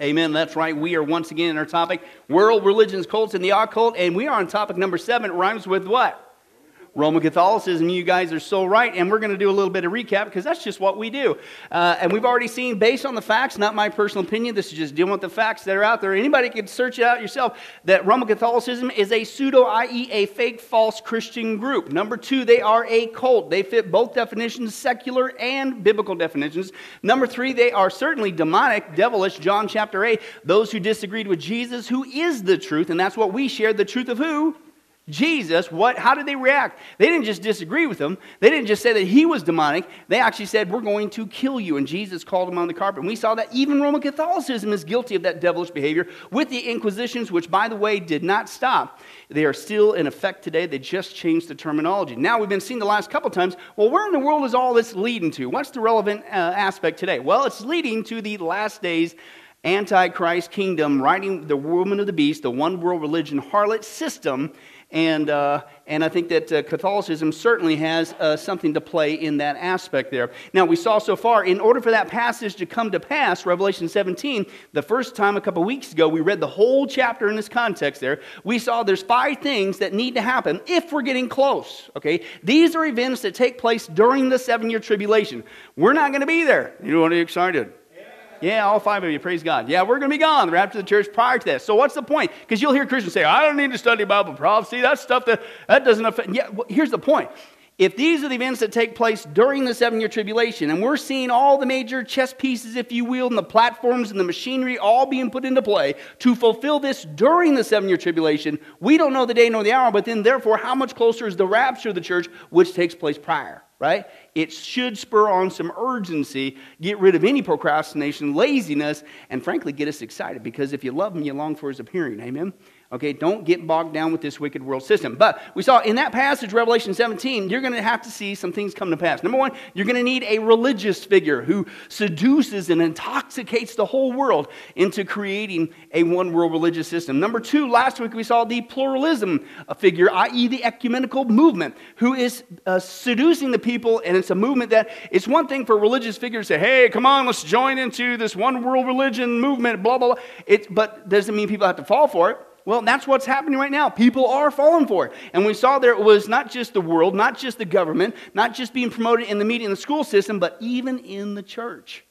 Amen. That's right. We are once again in our topic world religions, cults, and the occult. And we are on topic number seven. It rhymes with what? Roman Catholicism. You guys are so right. And we're going to do a little bit of recap because that's just what we do. Uh, and we've already seen, based on the facts, not my personal opinion, this is just dealing with the facts that are out there. Anybody can search it out yourself that Roman Catholicism is a pseudo, i.e., a fake, false Christian group. Number two, they are a cult. They fit both definitions, secular and biblical definitions. Number three, they are certainly demonic, devilish. John chapter 8, those who disagreed with Jesus, who is the truth, and that's what we share the truth of who? Jesus, what, how did they react? They didn't just disagree with him. They didn't just say that he was demonic. They actually said, We're going to kill you. And Jesus called him on the carpet. And we saw that even Roman Catholicism is guilty of that devilish behavior with the Inquisitions, which, by the way, did not stop. They are still in effect today. They just changed the terminology. Now, we've been seeing the last couple times, well, where in the world is all this leading to? What's the relevant uh, aspect today? Well, it's leading to the last days Antichrist kingdom, riding the woman of the beast, the one world religion harlot system and, uh, and I think that uh, Catholicism certainly has uh, something to play in that aspect there. Now, we saw so far, in order for that passage to come to pass, Revelation 17, the first time a couple weeks ago, we read the whole chapter in this context there. We saw there's five things that need to happen if we're getting close, okay? These are events that take place during the seven year tribulation. We're not going to be there. You want to be excited? Yeah, all five of you, praise God. Yeah, we're going to be gone, the rapture of the church prior to that. So what's the point? Because you'll hear Christians say, I don't need to study Bible prophecy. That's stuff that, that doesn't affect. Yeah, well, here's the point. If these are the events that take place during the seven year tribulation, and we're seeing all the major chess pieces, if you will, and the platforms and the machinery all being put into play to fulfill this during the seven year tribulation, we don't know the day nor the hour, but then therefore, how much closer is the rapture of the church, which takes place prior? right? It should spur on some urgency, get rid of any procrastination, laziness, and frankly, get us excited because if you love him, you long for his appearing. Amen? Okay, don't get bogged down with this wicked world system. But we saw in that passage, Revelation 17, you're going to have to see some things come to pass. Number one, you're going to need a religious figure who seduces and intoxicates the whole world into creating a one world religious system. Number two, last week we saw the pluralism figure, i.e., the ecumenical movement, who is uh, seducing the people. And it's a movement that it's one thing for religious figures to say, hey, come on, let's join into this one world religion movement, blah, blah, blah. It, but doesn't mean people have to fall for it. Well, that's what's happening right now. People are falling for it. And we saw there it was not just the world, not just the government, not just being promoted in the media and the school system, but even in the church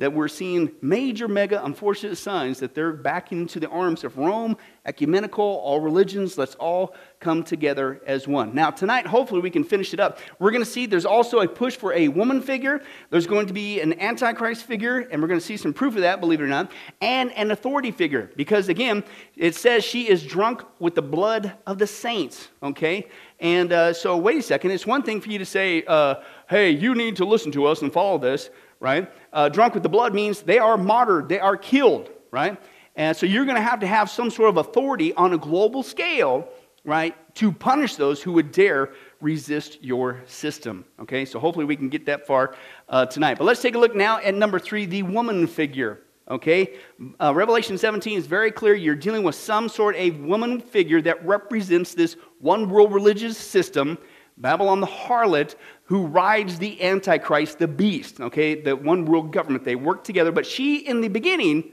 that we're seeing major, mega unfortunate signs that they're backing into the arms of Rome, ecumenical, all religions. Let's all come together as one. Now, tonight, hopefully, we can finish it up. We're going to see there's also a push for a woman figure. There's going to be an antichrist figure, and we're going to see some proof of that, believe it or not, and an authority figure. Because again, it says she is drunk with the blood of the saints, okay? And uh, so, wait a second. It's one thing for you to say, uh, hey, you need to listen to us and follow this right? Uh, drunk with the blood means they are martyred, they are killed, right? And so you're going to have to have some sort of authority on a global scale, right, to punish those who would dare resist your system. Okay, so hopefully we can get that far uh, tonight. But let's take a look now at number three the woman figure. Okay, uh, Revelation 17 is very clear. You're dealing with some sort of woman figure that represents this one world religious system Babylon the harlot who rides the Antichrist, the beast, okay, the one world government. They work together, but she, in the beginning,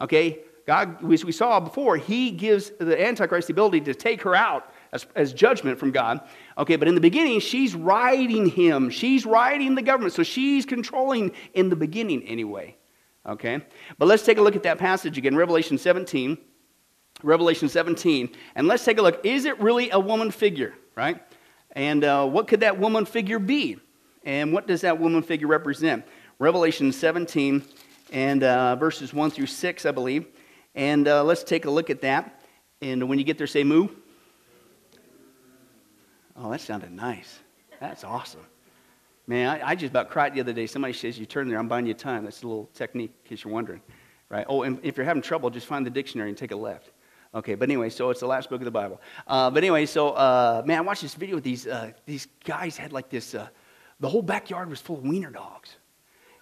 okay, God, as we saw before, he gives the Antichrist the ability to take her out as, as judgment from God. Okay, but in the beginning, she's riding him. She's riding the government. So she's controlling in the beginning anyway. Okay? But let's take a look at that passage again, Revelation 17. Revelation 17. And let's take a look. Is it really a woman figure, right? And uh, what could that woman figure be? And what does that woman figure represent? Revelation 17 and uh, verses 1 through 6, I believe. And uh, let's take a look at that. And when you get there, say moo. Oh, that sounded nice. That's awesome. Man, I, I, just about cried the other day. Somebody says, You turn there, I'm buying you time. That's a little technique, in case you're wondering. Right? Oh, and if you're having trouble, just find the dictionary and take a left. Okay, but anyway, so it's the last book of the Bible. Uh, but anyway, so uh, man, I watched this video with these uh, these guys had like this. Uh, the whole backyard was full of wiener dogs,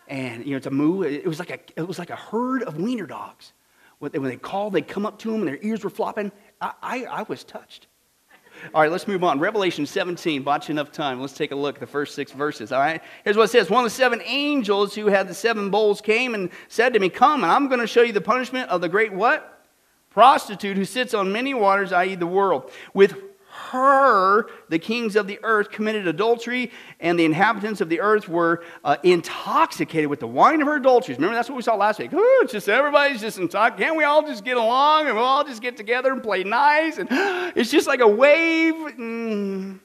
and you know it's a moo. It was like a it was like a herd of wiener dogs. When they, when they called, they'd come up to them, and their ears were flopping. I, I, I was touched. All right, let's move on. Revelation 17, watch enough time. Let's take a look at the first six verses. All right, here's what it says One of the seven angels who had the seven bowls came and said to me, Come, and I'm going to show you the punishment of the great what? Prostitute who sits on many waters, i.e., the world. With her, the kings of the earth committed adultery, and the inhabitants of the earth were uh, intoxicated with the wine of her adulteries. Remember, that's what we saw last week. Ooh, it's just everybody's just intoxicated. Can't we all just get along and we'll all just get together and play nice? And it's just like a wave. Mm.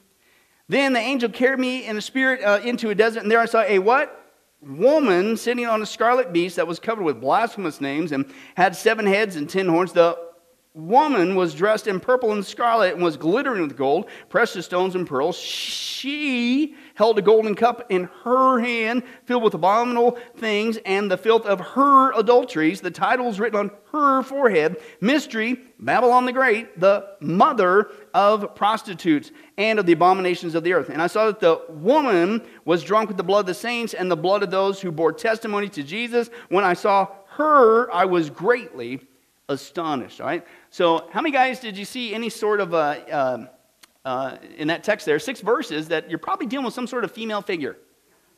Then the angel carried me in a spirit uh, into a desert, and there I saw a what? Woman sitting on a scarlet beast that was covered with blasphemous names and had seven heads and ten horns. The woman was dressed in purple and scarlet and was glittering with gold, precious stones, and pearls. She held a golden cup in her hand filled with abominable things and the filth of her adulteries. The title was written on her forehead Mystery, Babylon the Great, the mother of prostitutes and of the abominations of the earth. And I saw that the woman was drunk with the blood of the saints and the blood of those who bore testimony to Jesus. When I saw her, I was greatly astonished. All right? So, how many guys did you see any sort of, uh, uh, uh, in that text there, six verses that you're probably dealing with some sort of female figure?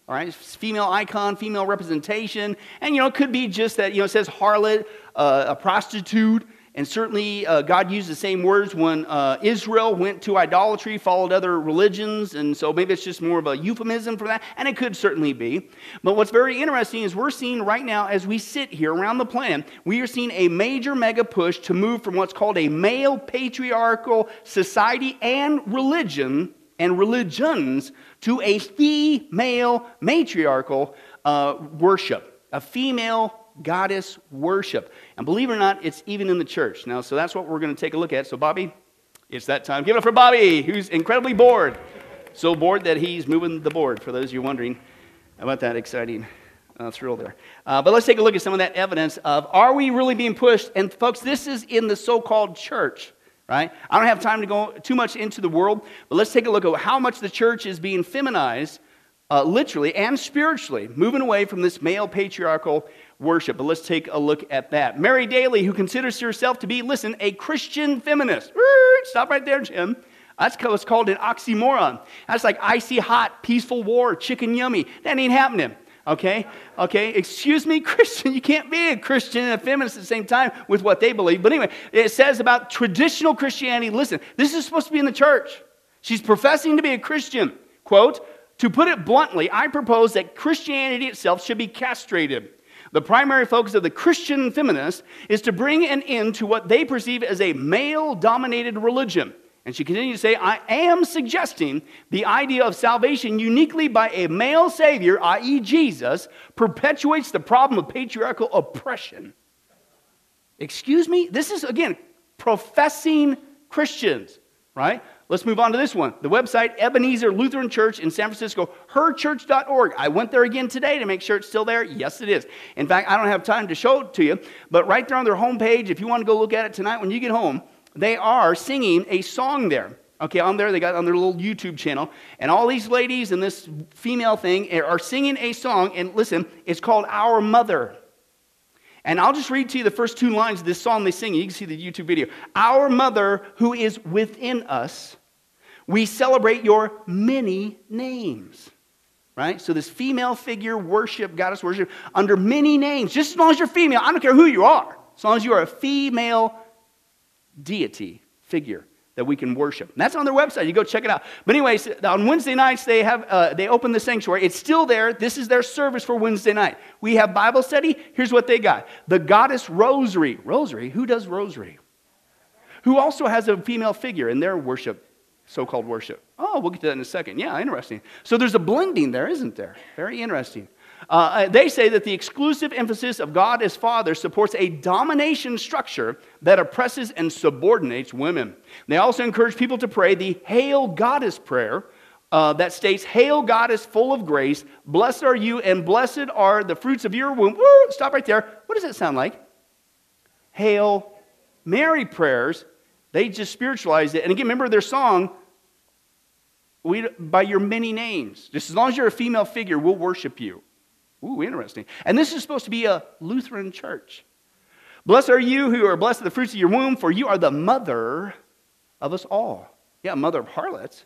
All right, female icon, female representation. And, you know, it could be just that, you know, it says harlot, uh, a prostitute, and certainly, uh, God used the same words when uh, Israel went to idolatry, followed other religions, and so maybe it's just more of a euphemism for that, and it could certainly be. But what's very interesting is we're seeing right now, as we sit here around the planet, we are seeing a major mega push to move from what's called a male patriarchal society and religion and religions to a female matriarchal uh, worship, a female goddess worship. And believe it or not, it's even in the church. Now, so that's what we're going to take a look at. So, Bobby, it's that time. Give it up for Bobby, who's incredibly bored. So bored that he's moving the board, for those of you wondering about that exciting uh, thrill there. Uh, but let's take a look at some of that evidence of are we really being pushed? And, folks, this is in the so called church right? I don't have time to go too much into the world, but let's take a look at how much the church is being feminized, uh, literally and spiritually, moving away from this male patriarchal worship. But let's take a look at that. Mary Daly, who considers herself to be, listen, a Christian feminist. Stop right there, Jim. That's what's called an oxymoron. That's like icy hot, peaceful war, chicken yummy. That ain't happening. Okay? Okay? Excuse me, Christian. You can't be a Christian and a feminist at the same time with what they believe. But anyway, it says about traditional Christianity listen, this is supposed to be in the church. She's professing to be a Christian. Quote, to put it bluntly, I propose that Christianity itself should be castrated. The primary focus of the Christian feminist is to bring an end to what they perceive as a male dominated religion. And she continues to say, I am suggesting the idea of salvation uniquely by a male savior, i.e., Jesus, perpetuates the problem of patriarchal oppression. Excuse me? This is, again, professing Christians, right? Let's move on to this one. The website, Ebenezer Lutheran Church in San Francisco, herchurch.org. I went there again today to make sure it's still there. Yes, it is. In fact, I don't have time to show it to you, but right there on their homepage, if you want to go look at it tonight when you get home, they are singing a song there. Okay, on there, they got on their little YouTube channel, and all these ladies and this female thing are singing a song, and listen, it's called Our Mother. And I'll just read to you the first two lines of this song they sing. You can see the YouTube video. Our mother who is within us, we celebrate your many names. Right? So this female figure worship, goddess worship, under many names, just as long as you're female, I don't care who you are, as long as you are a female deity figure that we can worship. And that's on their website. You go check it out. But anyways, on Wednesday nights they have uh, they open the sanctuary. It's still there. This is their service for Wednesday night. We have Bible study. Here's what they got: the goddess rosary. Rosary. Who does rosary? Who also has a female figure in their worship, so-called worship. Oh, we'll get to that in a second. Yeah, interesting. So there's a blending there, isn't there? Very interesting. Uh, they say that the exclusive emphasis of God as Father supports a domination structure that oppresses and subordinates women. They also encourage people to pray the Hail Goddess prayer uh, that states, Hail Goddess full of grace, blessed are you, and blessed are the fruits of your womb. Woo, stop right there. What does that sound like? Hail Mary prayers. They just spiritualized it. And again, remember their song, we, by your many names. Just as long as you're a female figure, we'll worship you. Ooh, interesting. And this is supposed to be a Lutheran church. Blessed are you who are blessed of the fruits of your womb, for you are the mother of us all. Yeah, mother of harlots.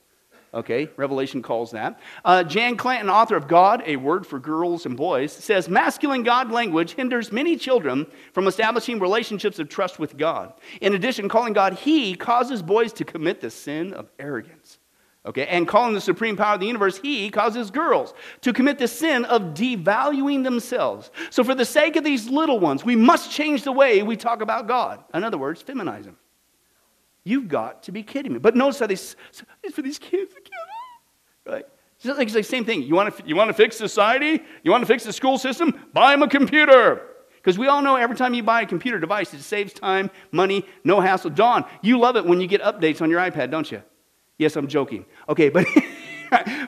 Okay, Revelation calls that. Uh, Jann Clanton, author of God, A Word for Girls and Boys, says masculine God language hinders many children from establishing relationships of trust with God. In addition, calling God He causes boys to commit the sin of arrogance. Okay, and calling the supreme power of the universe He causes girls to commit the sin of devaluing themselves. So, for the sake of these little ones, we must change the way we talk about God. In other words, feminize Him. You've got to be kidding me. But notice how it's for these kids? It's like, the same thing. You want, to, you want to fix society? You want to fix the school system? Buy them a computer. Because we all know every time you buy a computer device, it saves time, money, no hassle. Dawn, you love it when you get updates on your iPad, don't you? Yes, I'm joking. Okay, but.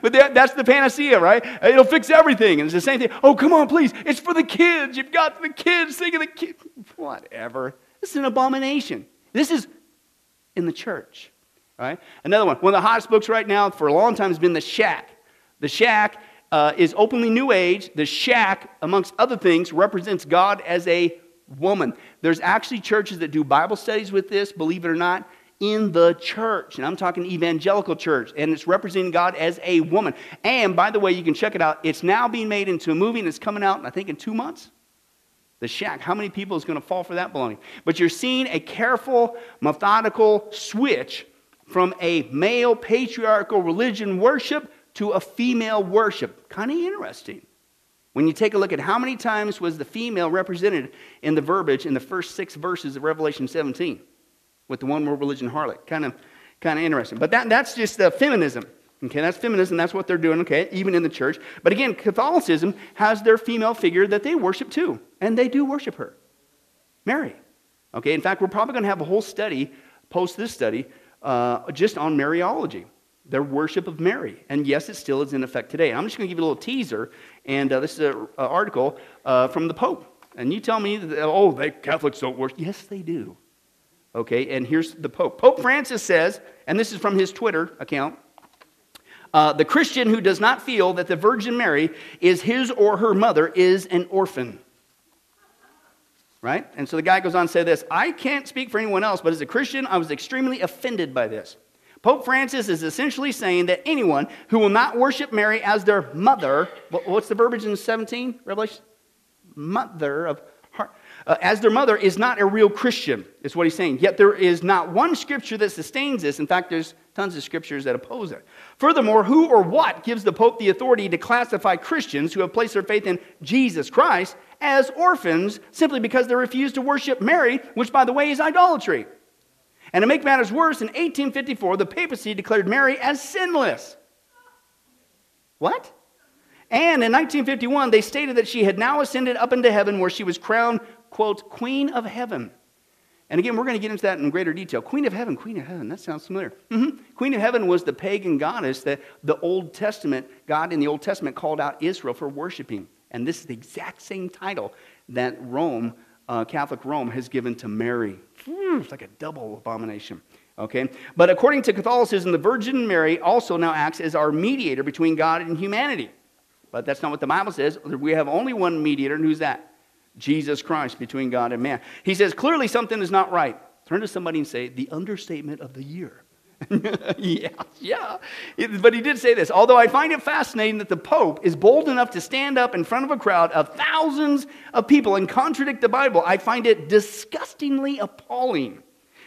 but that, that's the panacea, right? It'll fix everything. And it's the same thing. Oh, come on, please. It's for the kids. You've got the kids. Think of the kids. Whatever. This is an abomination. This is in the church. Right? Another one. One of the hottest books right now for a long time has been The Shack. The Shack uh, is openly New Age. The Shack, amongst other things, represents God as a woman. There's actually churches that do Bible studies with this, believe it or not, in the church. And I'm talking evangelical church. And it's representing God as a woman. And by the way, you can check it out. It's now being made into a movie and it's coming out, I think, in two months the shack. How many people is going to fall for that baloney? But you're seeing a careful, methodical switch from a male patriarchal religion worship to a female worship. Kind of interesting. When you take a look at how many times was the female represented in the verbiage in the first six verses of Revelation 17 with the one world religion harlot. Kind of, kind of interesting. But that, that's just the feminism. Okay, that's feminism. That's what they're doing, okay, even in the church. But again, Catholicism has their female figure that they worship too. And they do worship her Mary. Okay, in fact, we're probably going to have a whole study, post this study, uh, just on Mariology, their worship of Mary. And yes, it still is in effect today. I'm just going to give you a little teaser. And uh, this is an article uh, from the Pope. And you tell me, that, oh, they Catholics don't worship. Yes, they do. Okay, and here's the Pope. Pope Francis says, and this is from his Twitter account uh, the Christian who does not feel that the Virgin Mary is his or her mother is an orphan. Right? And so the guy goes on to say this I can't speak for anyone else, but as a Christian, I was extremely offended by this. Pope Francis is essentially saying that anyone who will not worship Mary as their mother, what's the verbiage in 17, Revelation? Mother of uh, as their mother is not a real Christian, is what he's saying. Yet there is not one scripture that sustains this. In fact, there's tons of scriptures that oppose it. Furthermore, who or what gives the Pope the authority to classify Christians who have placed their faith in Jesus Christ as orphans simply because they refuse to worship Mary, which, by the way, is idolatry? And to make matters worse, in 1854, the papacy declared Mary as sinless. What? And in 1951, they stated that she had now ascended up into heaven where she was crowned quote, Queen of Heaven. And again, we're going to get into that in greater detail. Queen of Heaven, Queen of Heaven, that sounds familiar. Mm-hmm. Queen of Heaven was the pagan goddess that the Old Testament, God in the Old Testament called out Israel for worshiping. And this is the exact same title that Rome, uh, Catholic Rome, has given to Mary. It's like a double abomination. Okay? But according to Catholicism, the Virgin Mary also now acts as our mediator between God and humanity. But that's not what the Bible says. We have only one mediator, and who's that? Jesus Christ between God and man. He says, clearly something is not right. Turn to somebody and say, the understatement of the year. yeah, yeah. But he did say this. Although I find it fascinating that the Pope is bold enough to stand up in front of a crowd of thousands of people and contradict the Bible, I find it disgustingly appalling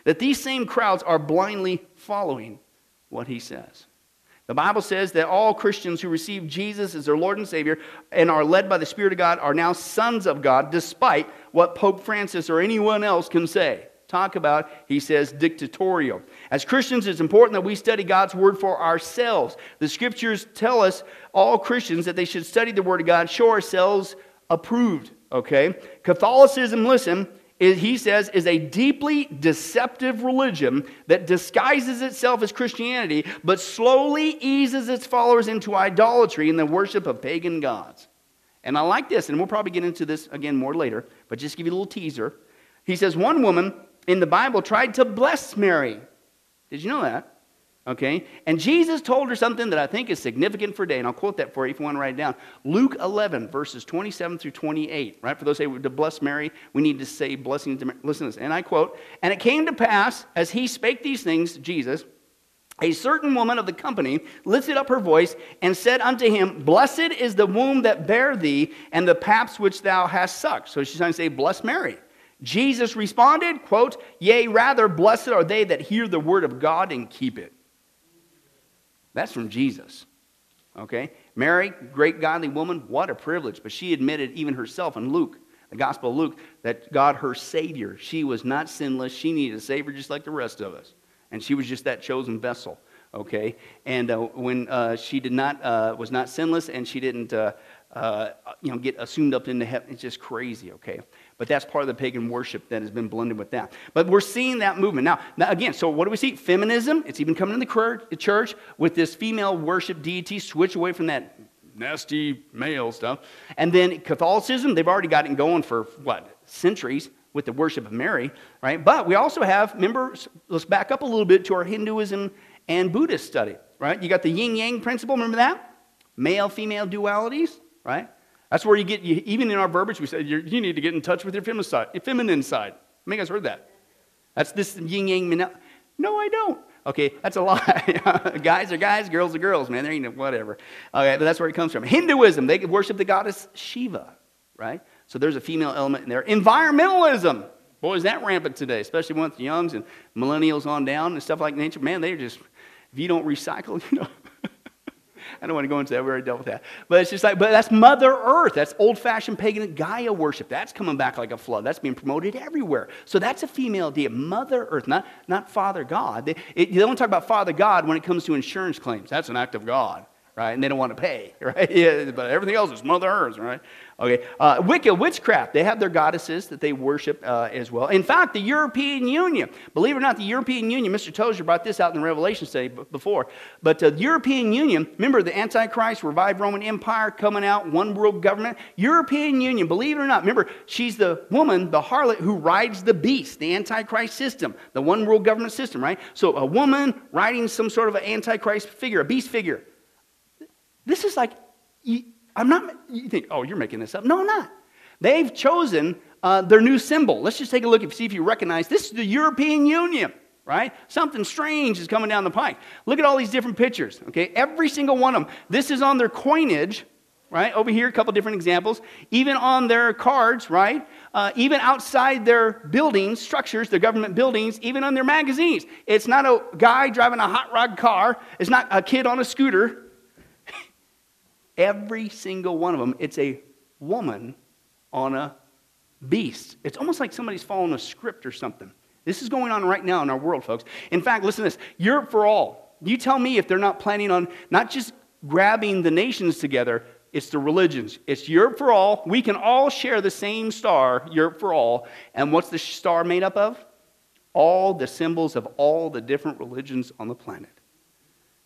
that these same crowds are blindly following what he says. The Bible says that all Christians who receive Jesus as their Lord and Savior and are led by the Spirit of God are now sons of God, despite what Pope Francis or anyone else can say. Talk about, he says, dictatorial. As Christians, it's important that we study God's Word for ourselves. The Scriptures tell us, all Christians, that they should study the Word of God, show ourselves approved. Okay? Catholicism, listen, he says, is a deeply deceptive religion that disguises itself as Christianity, but slowly eases its followers into idolatry and the worship of pagan gods. And I like this, and we'll probably get into this again more later, but just give you a little teaser. He says, One woman in the Bible tried to bless Mary. Did you know that? Okay? And Jesus told her something that I think is significant for today, and I'll quote that for you if you want to write it down. Luke 11, verses 27 through 28, right? For those who say to bless Mary, we need to say blessings to Mary. Listen to this. And I quote, And it came to pass, as he spake these things, Jesus, a certain woman of the company lifted up her voice and said unto him, Blessed is the womb that bare thee, and the paps which thou hast sucked. So she's trying to say, Bless Mary. Jesus responded, quote, Yea, rather, blessed are they that hear the word of God and keep it. That's from Jesus. Okay? Mary, great godly woman, what a privilege. But she admitted, even herself in Luke, the Gospel of Luke, that God, her Savior, she was not sinless. She needed a Savior just like the rest of us and she was just that chosen vessel okay and uh, when uh, she did not uh, was not sinless and she didn't uh, uh, you know get assumed up into heaven it's just crazy okay but that's part of the pagan worship that has been blended with that but we're seeing that movement now, now again so what do we see feminism it's even coming in the church with this female worship deity switch away from that nasty male stuff and then catholicism they've already got it going for what centuries with the worship of Mary, right? But we also have, remember, let's back up a little bit to our Hinduism and Buddhist study, right? You got the yin yang principle, remember that? Male female dualities, right? That's where you get, you, even in our verbiage, we say you need to get in touch with your feminine side. Your feminine side. I you guys heard that. That's this yin yang. No, I don't. Okay, that's a lie. guys are guys, girls are girls, man. There ain't no whatever. Okay, but that's where it comes from. Hinduism, they worship the goddess Shiva, right? So there's a female element in there. Environmentalism. Boy, is that rampant today, especially with the youngs and millennials on down and stuff like nature. Man, they're just, if you don't recycle, you know. I don't want to go into that. We already dealt with that. But it's just like, but that's Mother Earth. That's old fashioned pagan Gaia worship. That's coming back like a flood. That's being promoted everywhere. So that's a female deity. Mother Earth, not, not Father God. They, it, they don't talk about Father God when it comes to insurance claims. That's an act of God right? And they don't want to pay, right? Yeah, but everything else is Mother Earth, right? Okay. Uh, Wicca, witchcraft, they have their goddesses that they worship uh, as well. In fact, the European Union, believe it or not, the European Union, Mr. Tozer brought this out in the Revelation study before, but uh, the European Union, remember the Antichrist, revived Roman Empire coming out, one world government. European Union, believe it or not, remember, she's the woman, the harlot who rides the beast, the Antichrist system, the one world government system, right? So a woman riding some sort of an Antichrist figure, a beast figure. This is like, I'm not, you think, oh, you're making this up. No, I'm not. They've chosen uh, their new symbol. Let's just take a look and see if you recognize this is the European Union, right? Something strange is coming down the pike. Look at all these different pictures, okay? Every single one of them. This is on their coinage, right? Over here, a couple different examples. Even on their cards, right? Uh, even outside their buildings, structures, their government buildings, even on their magazines. It's not a guy driving a hot rod car. It's not a kid on a scooter. Every single one of them, it's a woman on a beast. It's almost like somebody's following a script or something. This is going on right now in our world, folks. In fact, listen to this Europe for all. You tell me if they're not planning on not just grabbing the nations together, it's the religions. It's Europe for all. We can all share the same star, Europe for all. And what's the star made up of? All the symbols of all the different religions on the planet.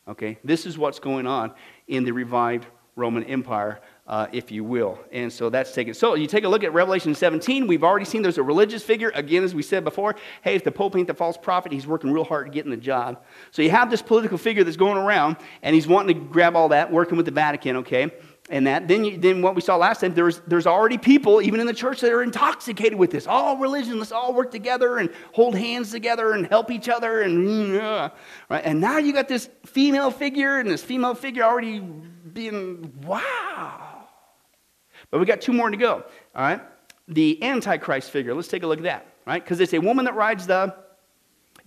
Okay? This is what's going on in the revived Roman Empire, uh, if you will. And so that's taken. So you take a look at Revelation 17. We've already seen there's a religious figure. Again, as we said before, hey, if the Pope ain't the false prophet, he's working real hard to get in the job. So you have this political figure that's going around, and he's wanting to grab all that, working with the Vatican, okay? And that. Then, you, then what we saw last time, there's, there's already people, even in the church, that are intoxicated with this. All religion, let's all work together and hold hands together and help each other. And, right? and now you got this female figure, and this female figure already being, wow. But we got two more to go, all right? The Antichrist figure, let's take a look at that, right? Because it's a woman that rides the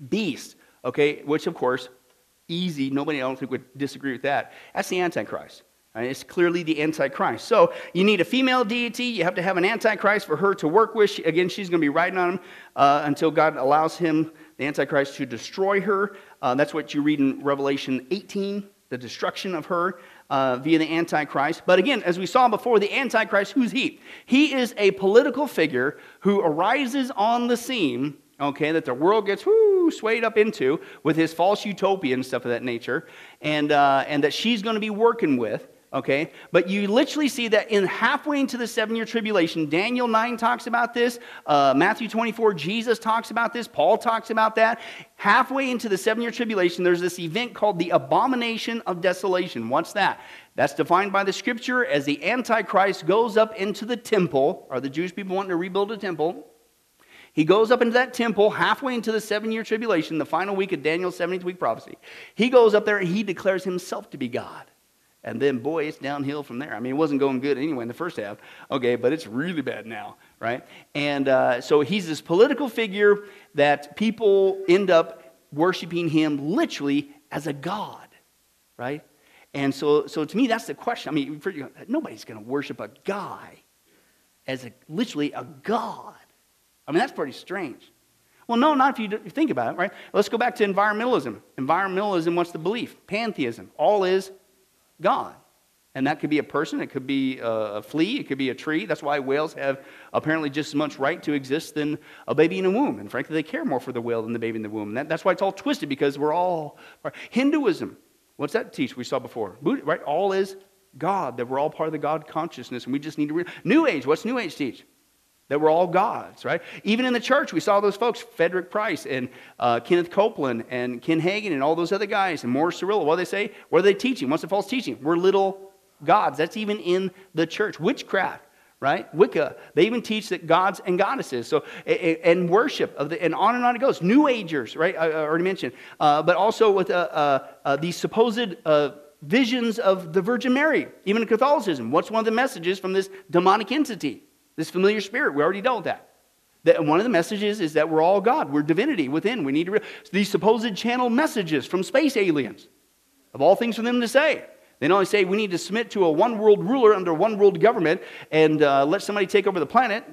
beast, okay? Which, of course, easy, nobody think would disagree with that. That's the Antichrist. Right? It's clearly the Antichrist. So you need a female deity. You have to have an Antichrist for her to work with. She, again, she's going to be riding on him uh, until God allows him, the Antichrist, to destroy her. Uh, that's what you read in Revelation 18, the destruction of her uh, via the Antichrist. But again, as we saw before, the Antichrist, who's he? He is a political figure who arises on the scene okay, that the world gets whoo, swayed up into with his false utopia and stuff of that nature, and, uh, and that she's going to be working with okay? But you literally see that in halfway into the seven year tribulation, Daniel 9 talks about this, uh, Matthew 24, Jesus talks about this, Paul talks about that. Halfway into the seven year tribulation, there's this event called the abomination of desolation. What's that? That's defined by the scripture as the Antichrist goes up into the temple, Are the Jewish people wanting to rebuild a temple. He goes up into that temple halfway into the seven year tribulation, the final week of Daniel's 70th week prophecy. He goes up there and he declares himself to be God. And then, boy, it's downhill from there. I mean, it wasn't going good anyway in the first half, okay, but it's really bad now, right? And uh, so he's this political figure that people end up worshiping him literally as a god, right? And so, so to me, that's the question. I mean, for, nobody's going to worship a guy as a, literally a god. I mean, that's pretty strange. Well, no, not if you think about it, right? Let's go back to environmentalism. Environmentalism, what's the belief? Pantheism. All is God. And that could be a person, it could be a flea, it could be a tree. That's why whales have apparently just as much right to exist than a baby in a womb. And frankly, they care more for the whale than the baby in the womb. That, that's why it's all twisted because we're all. Hinduism, what's that teach we saw before? Right? All is God, that we're all part of the God consciousness, and we just need to read. New Age, what's New Age teach? That we're all gods, right? Even in the church, we saw those folks, Frederick Price and uh, Kenneth Copeland and Ken Hagin and all those other guys and Morris Cerullo. What do they say? What are they teaching? What's the false teaching? We're little gods. That's even in the church. Witchcraft, right? Wicca. They even teach that gods and goddesses. So and worship of the and on and on it goes. New Agers, right? I already mentioned, uh, but also with uh, uh, uh these supposed uh, visions of the Virgin Mary, even in Catholicism. What's one of the messages from this demonic entity? This familiar spirit, we already dealt that. that one of the messages is that we're all God. We're divinity within. We need to. Re- these supposed channel messages from space aliens, of all things for them to say. They not only say we need to submit to a one world ruler under one world government and uh, let somebody take over the planet,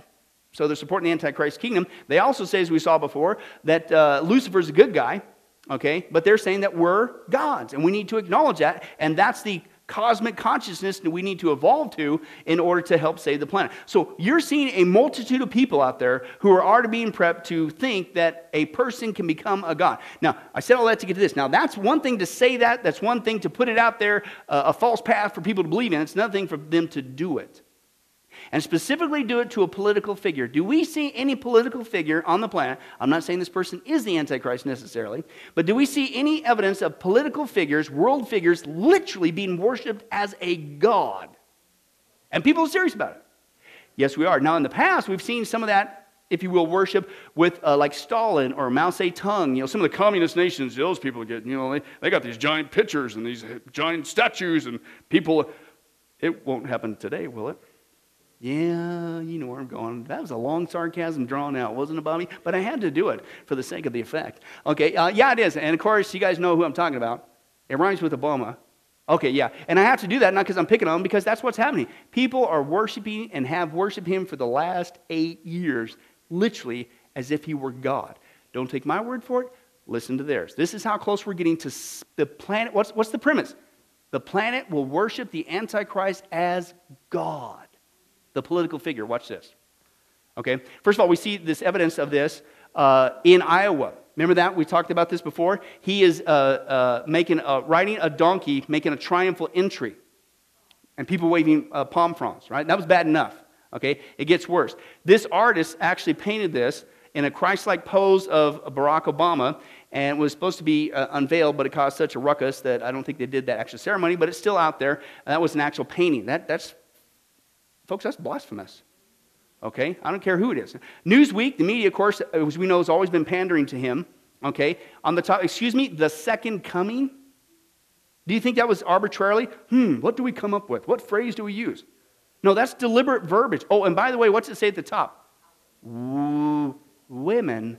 so they're supporting the Antichrist kingdom. They also say, as we saw before, that uh, Lucifer's a good guy, okay? But they're saying that we're gods, and we need to acknowledge that. And that's the cosmic consciousness that we need to evolve to in order to help save the planet. So you're seeing a multitude of people out there who are already being prepped to think that a person can become a god. Now, I said all that to get to this. Now, that's one thing to say that, that's one thing to put it out there, uh, a false path for people to believe in. It's another thing for them to do it and specifically do it to a political figure. Do we see any political figure on the planet? I'm not saying this person is the Antichrist necessarily, but do we see any evidence of political figures, world figures, literally being worshiped as a god? And people are serious about it. Yes, we are. Now, in the past, we've seen some of that if you will, worship with uh, like Stalin or Mao Zedong. You know, some of the communist nations, those people get, you know, they, they got these giant pictures and these giant statues and people. It won't happen today, will it? Yeah, you know where I'm going. That was a long sarcasm drawn out, wasn't it, Bobby? But I had to do it for the sake of the effect. Okay, uh, yeah, it is. And of course, you guys know who I'm talking about. It rhymes with Obama. Okay, yeah. And I have to do that not because I'm picking on him, because that's what's happening. People are worshiping and have worshiped him for the last eight years, literally as if he were God. Don't take my word for it. Listen to theirs. This is how close we're getting to the planet. What's, what's the premise? The planet will worship the Antichrist as God the political figure. Watch this. Okay? First of all, we see this evidence of this uh, in Iowa. Remember that? We talked about this before. He is uh, uh, making a, riding a donkey, making a triumphal entry, and people waving uh, palm fronds, right? That was bad enough. Okay? It gets worse. This artist actually painted this in a Christ like pose of Barack Obama and was supposed to be uh, unveiled, but it caused such a ruckus that I don't think they did that actual ceremony, but it's still out there. That was an actual painting. That, that's Folks, that's blasphemous. Okay? I don't care who it is. Newsweek, the media, of course, as we know, has always been pandering to him. Okay? On the top, excuse me, the second coming? Do you think that was arbitrarily? Hmm, what do we come up with? What phrase do we use? No, that's deliberate verbiage. Oh, and by the way, what's it say at the top? women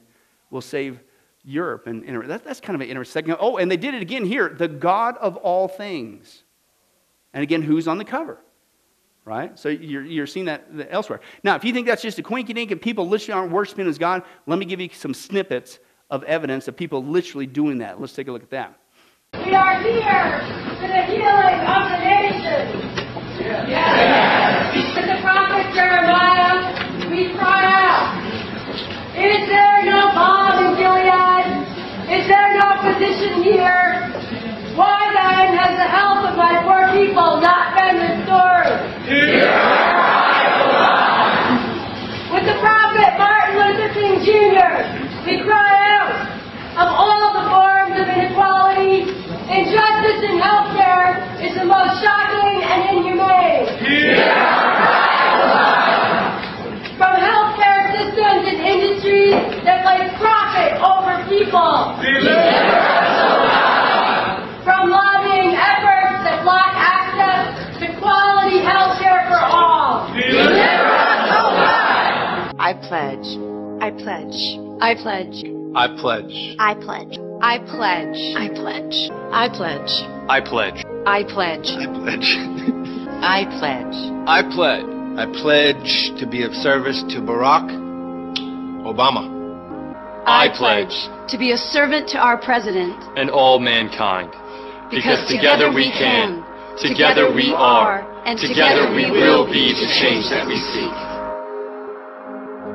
will save Europe. And, that, that's kind of an interesting. Oh, and they did it again here the God of all things. And again, who's on the cover? Right? So you're, you're seeing that elsewhere. Now, if you think that's just a quinky dink and people literally aren't worshiping as God, let me give you some snippets of evidence of people literally doing that. Let's take a look at that. We are here for the healing of the nation. Yes. yes. With the prophet Jeremiah, we cry out, Is there no balm in Gilead? Is there no physician here? Why then has the health of my poor people not Injustice in healthcare is the most shocking and inhumane. Yeah. From healthcare systems and industries that place profit over people. Yeah. From lobbying efforts that block access to quality healthcare for all. Yeah. I pledge. I pledge. I pledge. I pledge. I pledge. I pledge. I pledge. I pledge. I pledge. I pledge. I pledge. I pledge. I pledge. I pledge I pledge to be of service to Barack Obama I pledge to be a servant to our president and all mankind. because together we can, together we are, and together we will be the change that we seek.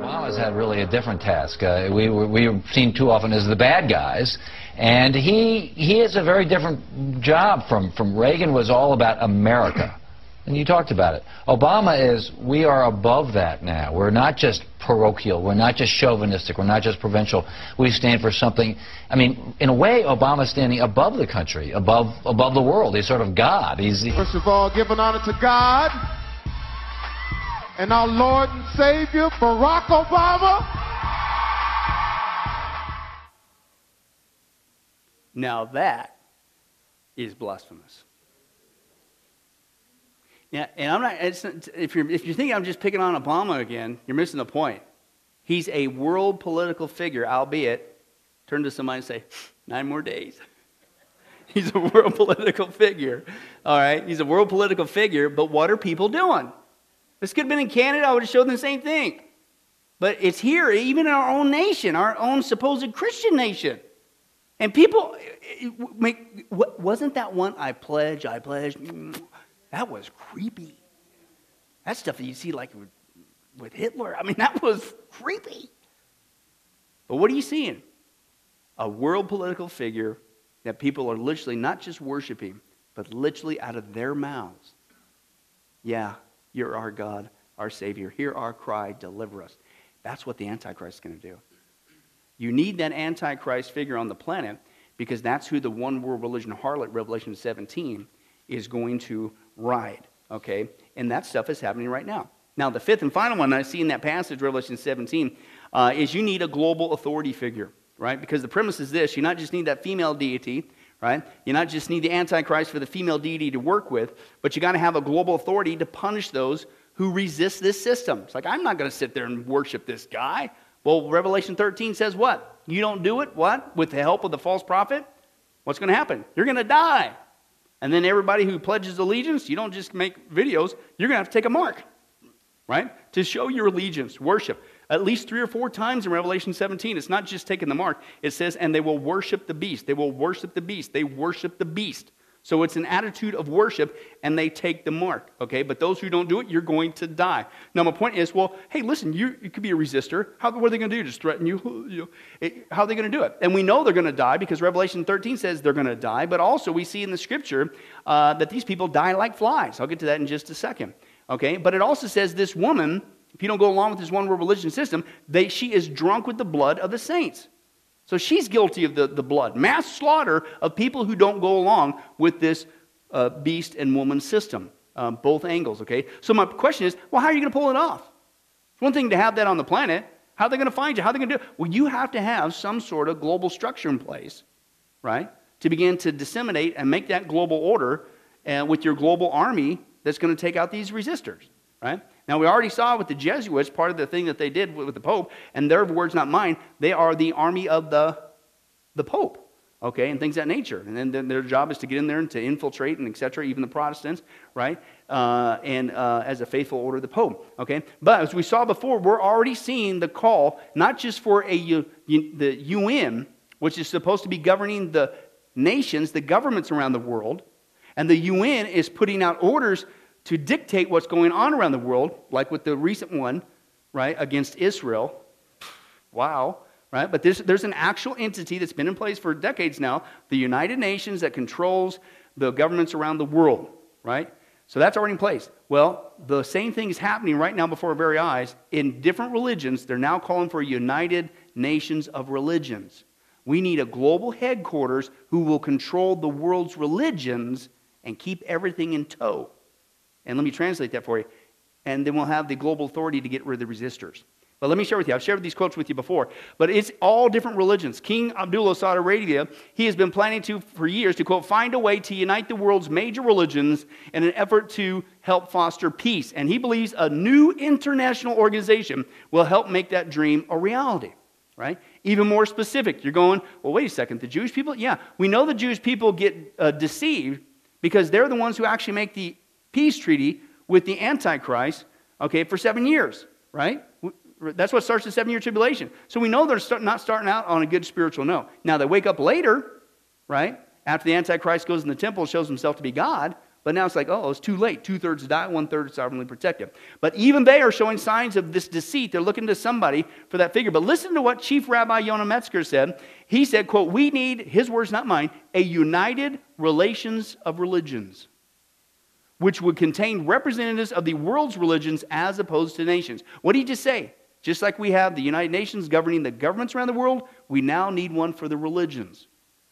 Obama's had really a different task. Uh, we, we, we're seen too often as the bad guys, and he, he has a very different job from, from Reagan was all about America. And you talked about it. Obama is, we are above that now. We're not just parochial. We're not just chauvinistic. We're not just provincial. We stand for something. I mean, in a way, Obama's standing above the country, above, above the world. He's sort of God. He's, First of all, giving honor to God and our Lord and Savior, Barack Obama. Now that is blasphemous. Yeah, and I'm not. If you're if you think I'm just picking on Obama again, you're missing the point. He's a world political figure, albeit. Turn to somebody and say, nine more days. He's a world political figure. All right, he's a world political figure. But what are people doing? This could have been in Canada. I would have showed them the same thing. But it's here, even in our own nation, our own supposed Christian nation. And people make, wasn't that one I pledge, I pledge? That was creepy. That stuff that you see like with Hitler. I mean, that was creepy. But what are you seeing? A world political figure that people are literally not just worshiping, but literally out of their mouths. Yeah, you're our God, our Savior. Hear our cry, deliver us. That's what the Antichrist is going to do. You need that Antichrist figure on the planet because that's who the one world religion harlot, Revelation 17, is going to ride. Okay? And that stuff is happening right now. Now, the fifth and final one I see in that passage, Revelation 17, uh, is you need a global authority figure, right? Because the premise is this you not just need that female deity, right? You not just need the Antichrist for the female deity to work with, but you got to have a global authority to punish those who resist this system. It's like, I'm not going to sit there and worship this guy. Well, Revelation 13 says what? You don't do it, what? With the help of the false prophet? What's going to happen? You're going to die. And then everybody who pledges allegiance, you don't just make videos, you're going to have to take a mark, right? To show your allegiance, worship. At least three or four times in Revelation 17, it's not just taking the mark. It says, and they will worship the beast. They will worship the beast. They worship the beast. So it's an attitude of worship, and they take the mark, okay? But those who don't do it, you're going to die. Now, my point is, well, hey, listen, you, you could be a resistor. How, what are they going to do? Just threaten you? it- how are they going to do it? And we know they're going to die because Revelation 13 says they're going to die, but also we see in the scripture uh, that these people die like flies. I'll get to that in just a second, okay? But it also says this woman, if you don't go along with this one world religion system, they, she is drunk with the blood of the saints. So she's guilty of the, the blood, mass slaughter of people who don't go along with this uh, beast and woman system, um, both angles, okay? So my question is, well, how are you going to pull it off? It's one thing to have that on the planet. How are they going to find you? How are they going to do it? Well, you have to have some sort of global structure in place, right? To begin to disseminate and make that global order uh, with your global army that's going to take out these resistors, right? Now, we already saw with the Jesuits, part of the thing that they did with the Pope, and their words, not mine, they are the army of the, the Pope, okay, and things of that nature. And then, their job is to get in there and to infiltrate and et cetera, even the Protestants, right? Uh, and uh, as a faithful order of the Pope, okay? But as we saw before, we're already seeing the call, not just for a, the UN, which is supposed to be governing the nations, the governments around the world, and the UN is putting out orders to dictate what's going on around the world, like with the recent one, right, against Israel. Wow, right? But there's, there's an actual entity that's been in place for decades now, the United Nations, that controls the governments around the world, right? So that's already in place. Well, the same thing is happening right now before our very eyes. In different religions, they're now calling for United Nations of Religions. We need a global headquarters who will control the world's religions and keep everything in tow. And let me translate that for you. And then we'll have the global authority to get rid of the resistors. But let me share with you. I've shared these quotes with you before. But it's all different religions. King Abdullah of Saudi Arabia, he has been planning to, for years, to quote, find a way to unite the world's major religions in an effort to help foster peace. And he believes a new international organization will help make that dream a reality, right? Even more specific, you're going, well, wait a second, the Jewish people? Yeah, we know the Jewish people get uh, deceived because they're the ones who actually make the peace treaty with the Antichrist, okay, for seven years, right? That's what starts the seven year tribulation. So we know they're not starting out on a good spiritual note. Now they wake up later, right? After the Antichrist goes in the temple shows himself to be God. But now it's like, oh, it's too late. Two thirds die, one third sovereignly protected. But even they are showing signs of this deceit. They're looking to somebody for that figure. But listen to what Chief Rabbi Yonah Metzger said. He said, quote, we need, his words, not mine, a united relations of religions which would contain representatives of the world's religions as opposed to nations. What did he just say? Just like we have the United Nations governing the governments around the world, we now need one for the religions.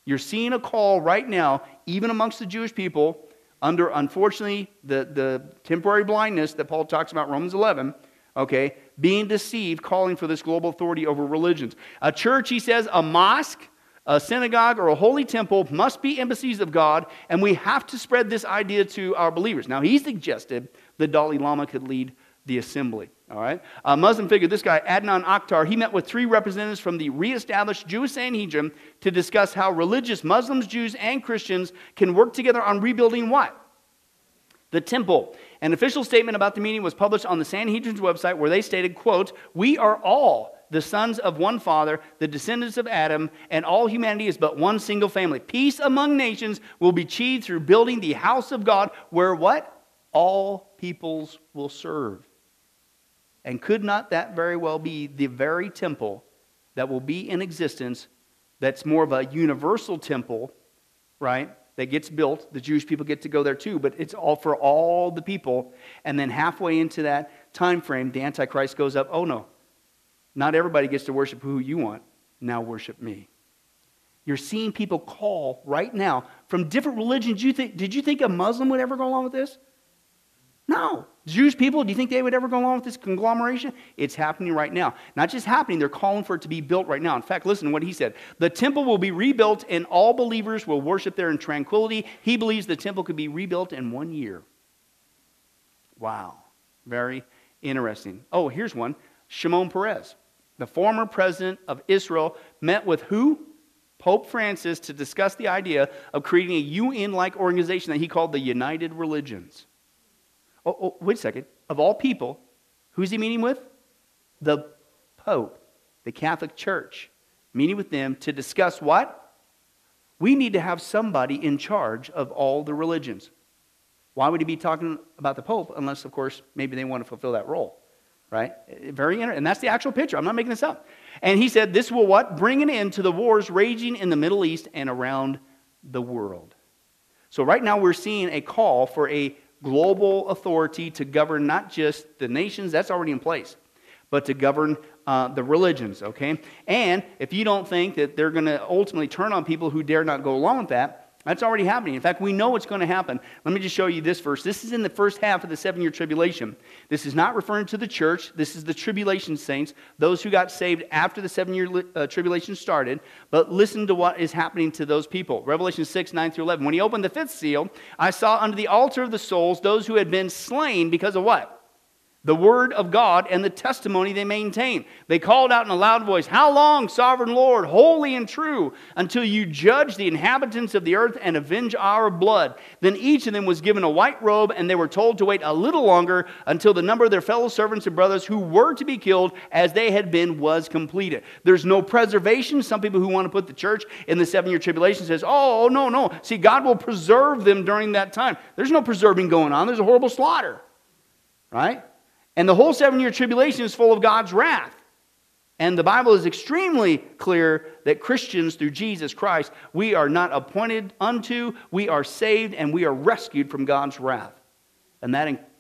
You're seeing a call right now, even amongst the Jewish people, under unfortunately the, the temporary blindness that Paul talks about Romans 11, okay, being deceived, calling for this global authority over religions. A church, he says, a mosque, a synagogue, or a holy temple must be embassies of God, and we have to spread this idea to our believers. Now, he suggested the Dalai Lama could lead the assembly. All right? A Muslim figure, this guy, Adnan Oktar, he met with three representatives from the reestablished Jewish Sanhedrin to discuss how religious Muslims, Jews, and Christians can work together on rebuilding what? The temple. An official statement about the meeting was published on the Sanhedrin's website where they stated, quote, We are all the sons of one father, the descendants of Adam, and all humanity is but one single family. Peace among nations will be achieved through building the house of God where what? All peoples will serve. And could not that very well be the very temple that will be in existence that's more of a universal temple, right? That gets built. The Jewish people get to go there too, but it's all for all the people. And then halfway into that time frame, the Antichrist goes up, oh no, not everybody gets to worship who you want. Now worship me. You're seeing people call right now from different religions. You think, did you think a Muslim would ever go along with this? No. Jewish people, do you think they would ever go along with this conglomeration? It's happening right now. Not just happening, they're calling for it to be built right now. In fact, listen to what he said. The temple will be rebuilt and all believers will worship there in tranquility. He believes the temple could be rebuilt in one year. Wow. Very interesting. Oh, here's one. Shimon Peres, the former president of Israel, met with who? Pope Francis to discuss the idea of creating a UN like organization that he called the United Religions. Oh, oh, wait a second. Of all people, who's he meeting with? The Pope, the Catholic Church. Meeting with them to discuss what? We need to have somebody in charge of all the religions. Why would he be talking about the Pope unless, of course, maybe they want to fulfill that role? Right? Very interesting. And that's the actual picture. I'm not making this up. And he said, This will what? Bring an end to the wars raging in the Middle East and around the world. So, right now, we're seeing a call for a global authority to govern not just the nations, that's already in place, but to govern uh, the religions, okay? And if you don't think that they're going to ultimately turn on people who dare not go along with that, that's already happening. In fact, we know what's going to happen. Let me just show you this verse. This is in the first half of the seven year tribulation. This is not referring to the church. This is the tribulation saints, those who got saved after the seven year uh, tribulation started. But listen to what is happening to those people. Revelation 6, 9 through 11. When he opened the fifth seal, I saw under the altar of the souls those who had been slain because of what? The word of God and the testimony they maintain. They called out in a loud voice, How long, sovereign Lord, holy and true, until you judge the inhabitants of the earth and avenge our blood? Then each of them was given a white robe, and they were told to wait a little longer until the number of their fellow servants and brothers who were to be killed as they had been was completed. There's no preservation. Some people who want to put the church in the seven year tribulation says, oh, oh, no, no. See, God will preserve them during that time. There's no preserving going on. There's a horrible slaughter. Right? And the whole seven year tribulation is full of God's wrath. And the Bible is extremely clear that Christians, through Jesus Christ, we are not appointed unto, we are saved, and we are rescued from God's wrath. And that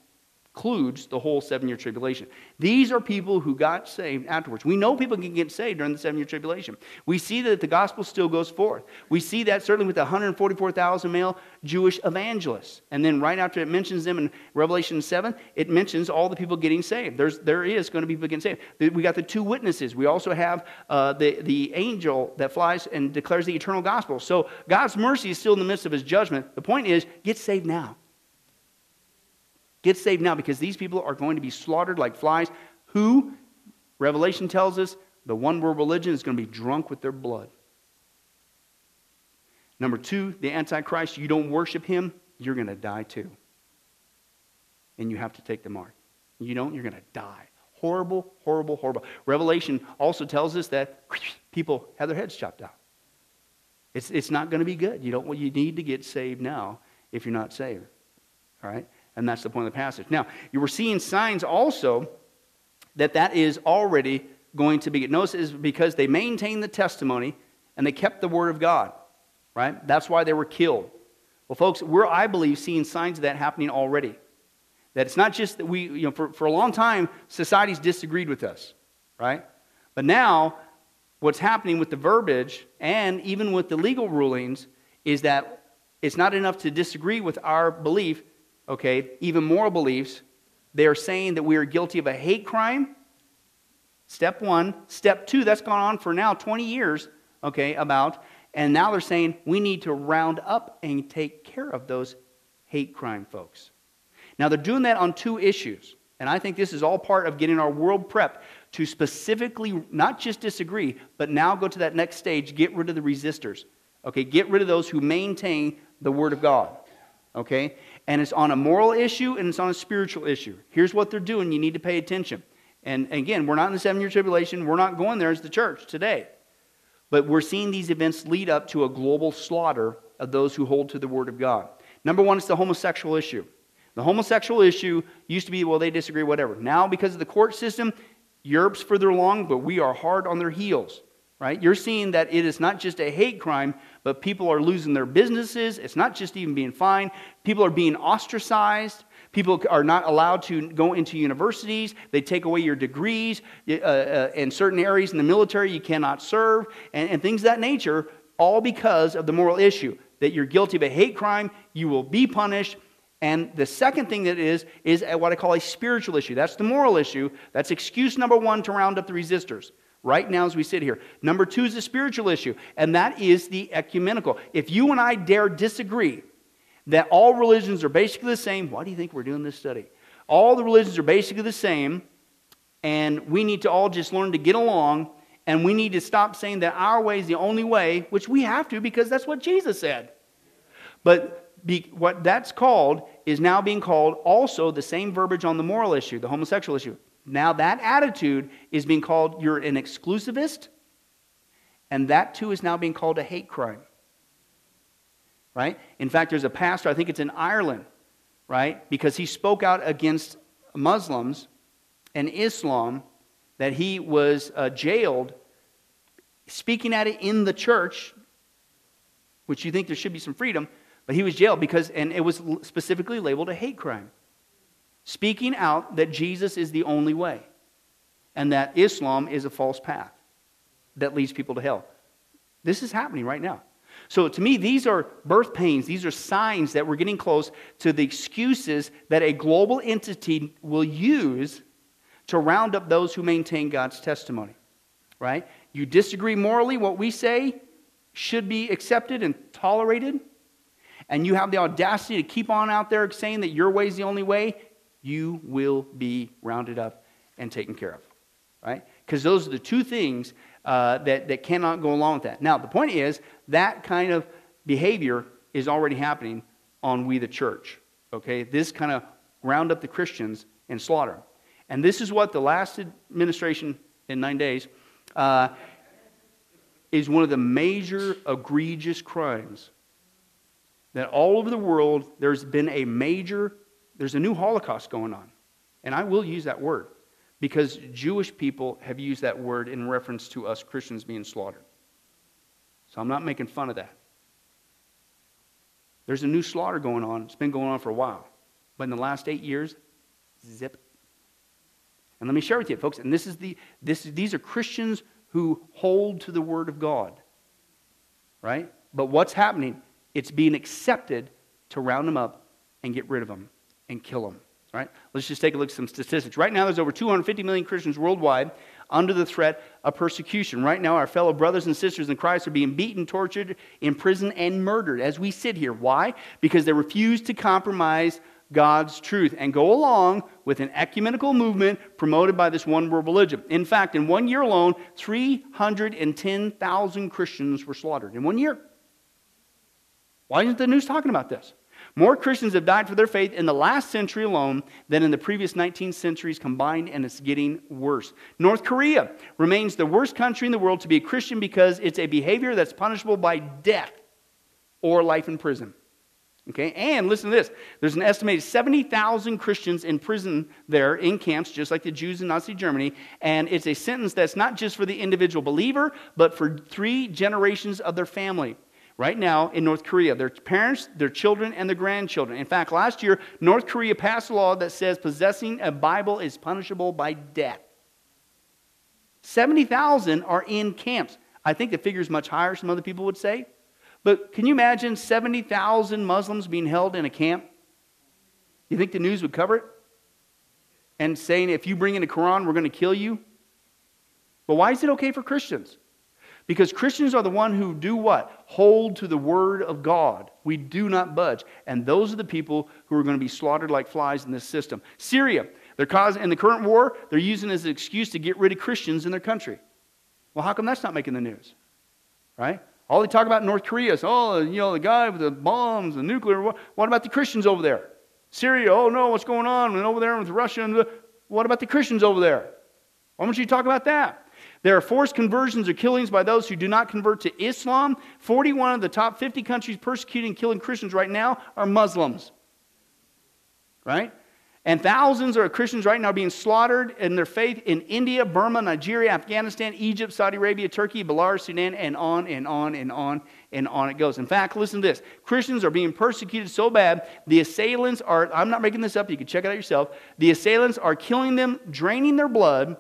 includes the whole seven year tribulation. These are people who got saved afterwards. We know people can get saved during the seven year tribulation. We see that the gospel still goes forth. We see that certainly with the 144,000 male Jewish evangelists. And then right after it mentions them in Revelation 7, it mentions all the people getting saved. There's, there is going to be people getting saved. We got the two witnesses. We also have uh, the, the angel that flies and declares the eternal gospel. So God's mercy is still in the midst of his judgment. The point is, get saved now. Get saved now because these people are going to be slaughtered like flies. Who, Revelation tells us, the one world religion is going to be drunk with their blood. Number two, the Antichrist, you don't worship him, you're going to die too. And you have to take the mark. You don't, you're going to die. Horrible, horrible, horrible. Revelation also tells us that people have their heads chopped out. It's, it's not going to be good. You, don't, you need to get saved now if you're not saved. All right? And that's the point of the passage. Now, you were seeing signs also that that is already going to be. Notice is because they maintained the testimony and they kept the word of God, right? That's why they were killed. Well, folks, we're, I believe, seeing signs of that happening already. That it's not just that we, you know, for, for a long time, society's disagreed with us, right? But now, what's happening with the verbiage and even with the legal rulings is that it's not enough to disagree with our belief, okay, even moral beliefs, they are saying that we are guilty of a hate crime. Step one. Step two, that's gone on for now 20 years, okay, about. And now they're saying we need to round up and take care of those hate crime folks. Now they're doing that on two issues. And I think this is all part of getting our world prep to specifically not just disagree, but now go to that next stage, get rid of the resistors. Okay, get rid of those who maintain the Word of God. Okay? And it's on a moral issue and it's on a spiritual issue. Here's what they're doing. You need to pay attention. And again, we're not in the seven year tribulation. We're not going there as the church today. But we're seeing these events lead up to a global slaughter of those who hold to the Word of God. Number one is the homosexual issue. The homosexual issue used to be, well, they disagree, whatever. Now, because of the court system, Europe's further along, but we are hard on their heels, right? You're seeing that it is not just a hate crime, but people are losing their businesses. It's not just even being fined, people are being ostracized. People are not allowed to go into universities. They take away your degrees. Uh, uh, in certain areas in the military, you cannot serve, and, and things of that nature, all because of the moral issue that you're guilty of a hate crime, you will be punished. And the second thing that is, is what I call a spiritual issue. That's the moral issue. That's excuse number one to round up the resistors right now as we sit here. Number two is a spiritual issue, and that is the ecumenical. If you and I dare disagree that all religions are basically the same, why do you think we're doing this study? All the religions are basically the same, and we need to all just learn to get along, and we need to stop saying that our way is the only way, which we have to because that's what Jesus said. But be, what that's called is now being called also the same verbiage on the moral issue, the homosexual issue. Now, that attitude is being called you're an exclusivist, and that too is now being called a hate crime. Right? In fact, there's a pastor, I think it's in Ireland, right? Because he spoke out against Muslims and Islam, that he was uh, jailed speaking at it in the church, which you think there should be some freedom, but he was jailed because, and it was specifically labeled a hate crime speaking out that Jesus is the only way and that Islam is a false path that leads people to hell. This is happening right now. So, to me, these are birth pains. These are signs that we're getting close to the excuses that a global entity will use to round up those who maintain God's testimony. Right? You disagree morally, what we say should be accepted and tolerated, and you have the audacity to keep on out there saying that your way is the only way, you will be rounded up and taken care of. Right? Because those are the two things uh, that, that cannot go along with that. Now, the point is that kind of behavior is already happening on we the church. Okay? This kind of round up the Christians and slaughter. And this is what the last administration in nine days uh, is one of the major egregious crimes that all over the world there's been a major there's a new Holocaust going on. And I will use that word because Jewish people have used that word in reference to us Christians being slaughtered. So I'm not making fun of that. There's a new slaughter going on. It's been going on for a while. But in the last eight years, Zip. And let me share with you, folks, and this is the, this, these are Christians who hold to the Word of God. Right? But what's happening? It's being accepted to round them up and get rid of them and kill them. Right? Let's just take a look at some statistics. Right now, there's over 250 million Christians worldwide under the threat of persecution. Right now, our fellow brothers and sisters in Christ are being beaten, tortured, imprisoned, and murdered as we sit here. Why? Because they refuse to compromise God's truth and go along with an ecumenical movement promoted by this one world religion. In fact, in one year alone, 310,000 Christians were slaughtered. In one year. Why isn't the news talking about this? More Christians have died for their faith in the last century alone than in the previous 19 centuries combined, and it's getting worse. North Korea remains the worst country in the world to be a Christian because it's a behavior that's punishable by death or life in prison. Okay, and listen to this there's an estimated 70,000 Christians in prison there in camps, just like the Jews in Nazi Germany, and it's a sentence that's not just for the individual believer, but for three generations of their family right now in North Korea their parents, their children, and their grandchildren. In fact, last year, North Korea passed a law that says possessing a Bible is punishable by death. 70,000 are in camps. I think the figure is much higher, some other people would say. But can you imagine 70,000 Muslims being held in a camp? You think the news would cover it? And saying, if you bring in the Quran, we're going to kill you? But why is it okay for Christians? Because Christians are the one who do what? Hold to the word of God. We do not budge. And those are the people who are going to be slaughtered like flies in this system. Syria, they're causing in the current war, they're using as an excuse to get rid of Christians in their country. Well, how come that's not making the news? Right? All they talk about in North Korea is, oh, you know, the guy with the bombs, the nuclear. What, what about the Christians over there? Syria, oh no, what's going on? And over there with Russia. And what about the Christians over there? Why don't you talk about that? There are forced conversions or killings by those who do not convert to Islam. 41 of the top 50 countries persecuting and killing Christians right now are Muslims. Right? And thousands of Christians right now are being slaughtered in their faith in India, Burma, Nigeria, Afghanistan, Egypt, Saudi Arabia, Turkey, Belarus, Sudan, and on and on and on and on it goes. In fact, listen to this Christians are being persecuted so bad, the assailants are, I'm not making this up, you can check it out yourself. The assailants are killing them, draining their blood,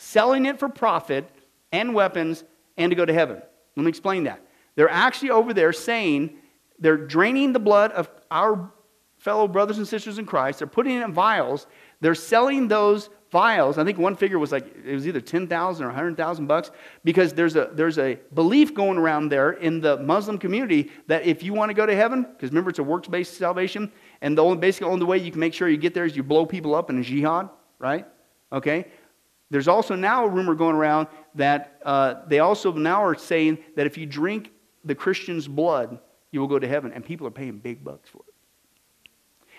selling it for profit and weapons and to go to heaven. Let me explain that. They're actually over there saying they're draining the blood of our fellow brothers and sisters in Christ. They're putting it in vials. They're selling those vials. I think one figure was like it was either 10,000 or 100,000 bucks because there's a there's a belief going around there in the Muslim community that if you want to go to heaven, because remember it's a works-based salvation, and the only basically only way you can make sure you get there is you blow people up in a jihad, right? Okay? There's also now a rumor going around that uh, they also now are saying that if you drink the Christian's blood, you will go to heaven. And people are paying big bucks for it.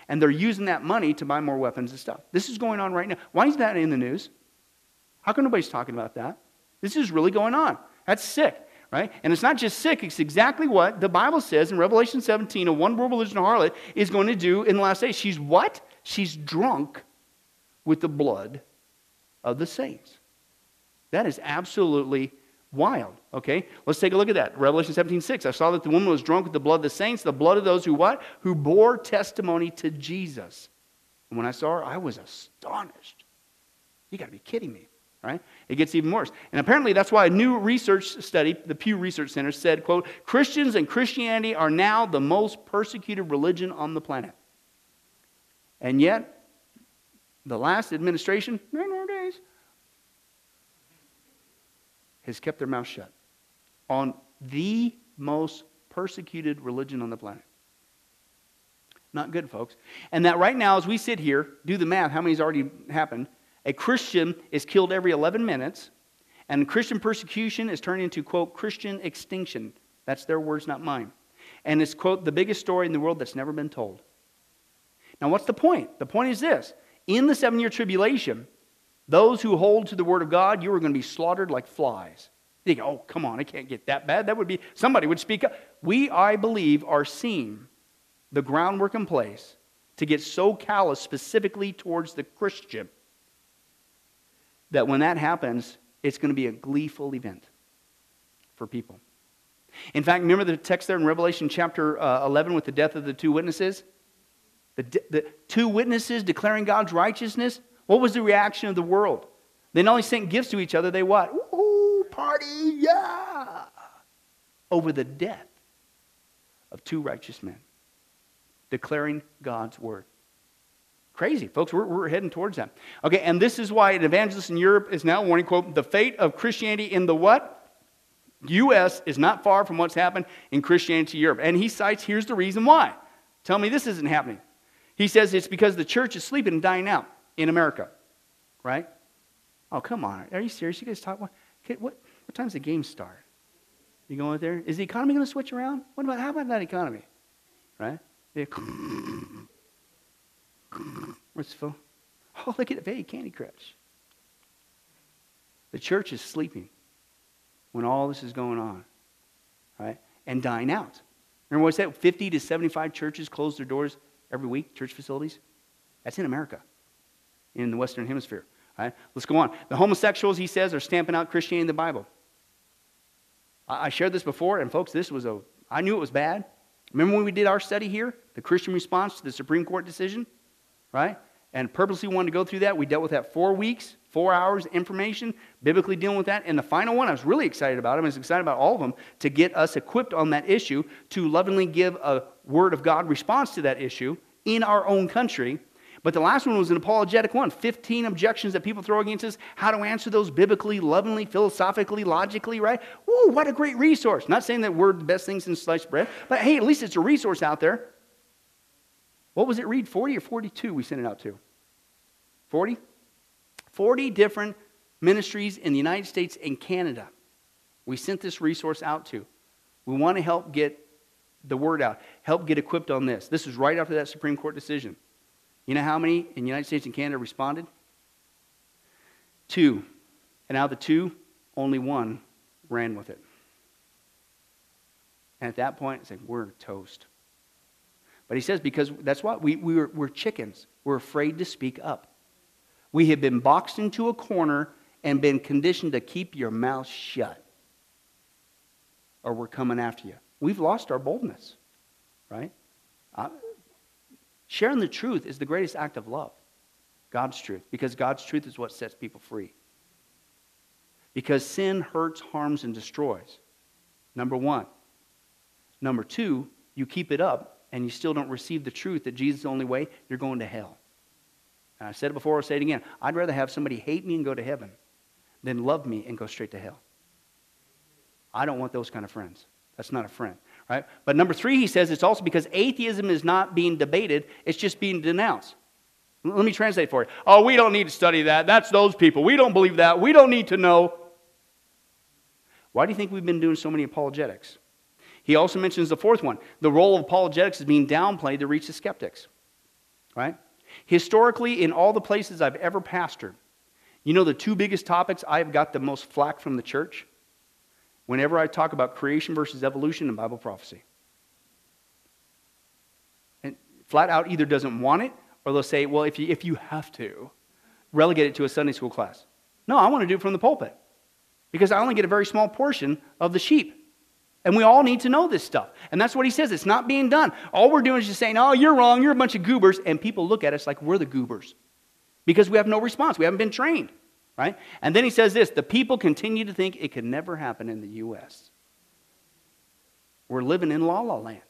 And they're using that money to buy more weapons and stuff. This is going on right now. Why is that in the news? How come nobody's talking about that? This is really going on. That's sick, right? And it's not just sick, it's exactly what the Bible says in Revelation 17 a one world religion harlot is going to do in the last days. She's what? She's drunk with the blood of the saints. That is absolutely wild. Okay? Let's take a look at that. Revelation 17, 6. I saw that the woman was drunk with the blood of the saints, the blood of those who what? Who bore testimony to Jesus. And when I saw her, I was astonished. You gotta be kidding me. Right? It gets even worse. And apparently that's why a new research study, the Pew Research Center, said, quote, Christians and Christianity are now the most persecuted religion on the planet. And yet, the last administration, many more days, has kept their mouth shut on the most persecuted religion on the planet. Not good, folks. And that right now, as we sit here, do the math, how many's already happened? A Christian is killed every 11 minutes, and Christian persecution is turned into, quote, Christian extinction. That's their words, not mine. And it's, quote, the biggest story in the world that's never been told. Now, what's the point? The point is this in the seven year tribulation, those who hold to the word of God, you are going to be slaughtered like flies. You think, oh, come on, it can't get that bad. That would be, somebody would speak up. We, I believe, are seeing the groundwork in place to get so callous specifically towards the Christian that when that happens, it's going to be a gleeful event for people. In fact, remember the text there in Revelation chapter uh, 11 with the death of the two witnesses? The, the two witnesses declaring God's righteousness. What was the reaction of the world? They not only sent gifts to each other, they what? Ooh, party, yeah! Over the death of two righteous men declaring God's word. Crazy, folks. We're, we're heading towards that. Okay, and this is why an evangelist in Europe is now warning, quote, the fate of Christianity in the what? U.S. is not far from what's happened in Christianity Europe. And he cites, here's the reason why. Tell me this isn't happening. He says it's because the church is sleeping and dying out in America, right? Oh, come on. Are you serious? You guys talk, what, what, what time's the game start? You going out there? Is the economy going to switch around? What about, how about that economy? Right? Where's Phil? Oh, look at it. Hey, Candy Crush. The church is sleeping when all this is going on, right? And dying out. Remember what I said? 50 to 75 churches close their doors every week, church facilities? That's in America, in the Western Hemisphere. Right? Let's go on. The homosexuals, he says, are stamping out Christianity in the Bible. I shared this before, and folks, this was a, I knew it was bad. Remember when we did our study here, the Christian response to the Supreme Court decision? Right? And purposely wanted to go through that. We dealt with that four weeks, four hours information, biblically dealing with that. And the final one, I was really excited about. It. I was excited about all of them to get us equipped on that issue to lovingly give a word of God response to that issue in our own country but the last one was an apologetic one 15 objections that people throw against us, how to answer those biblically, lovingly, philosophically, logically, right? Ooh, what a great resource. Not saying that we're the best things in sliced bread, but hey, at least it's a resource out there. What was it read? 40 or 42 we sent it out to? 40? 40 different ministries in the United States and Canada. We sent this resource out to. We want to help get the word out, help get equipped on this. This is right after that Supreme Court decision. You know how many in the United States and Canada responded? Two. And out of the two, only one ran with it. And at that point, it's like, we're toast. But he says, because that's what we, we were, we're chickens. We're afraid to speak up. We have been boxed into a corner and been conditioned to keep your mouth shut. Or we're coming after you. We've lost our boldness, right? Sharing the truth is the greatest act of love. God's truth, because God's truth is what sets people free. Because sin hurts, harms, and destroys. Number one. Number two, you keep it up and you still don't receive the truth that Jesus is the only way, you're going to hell. And I said it before, I'll say it again. I'd rather have somebody hate me and go to heaven than love me and go straight to hell. I don't want those kind of friends. That's not a friend. Right? But number three, he says it's also because atheism is not being debated, it's just being denounced. Let me translate for you. Oh, we don't need to study that. That's those people. We don't believe that. We don't need to know. Why do you think we've been doing so many apologetics? He also mentions the fourth one. The role of apologetics is being downplayed to reach the skeptics. Right? Historically, in all the places I've ever pastored, you know the two biggest topics I've got the most flack from the church? whenever I talk about creation versus evolution and Bible prophecy. And flat out either doesn't want it or they'll say, well, if you, if you have to, relegate it to a Sunday school class. No, I want to do it from the pulpit because I only get a very small portion of the sheep. And we all need to know this stuff. And that's what he says. It's not being done. All we're doing is just saying, oh, you're wrong. You're a bunch of goobers. And people look at us like we're the goobers because we have no response. We haven't been trained right? And then he says this the people continue to think it could never happen in the U.S. We're living in la la land.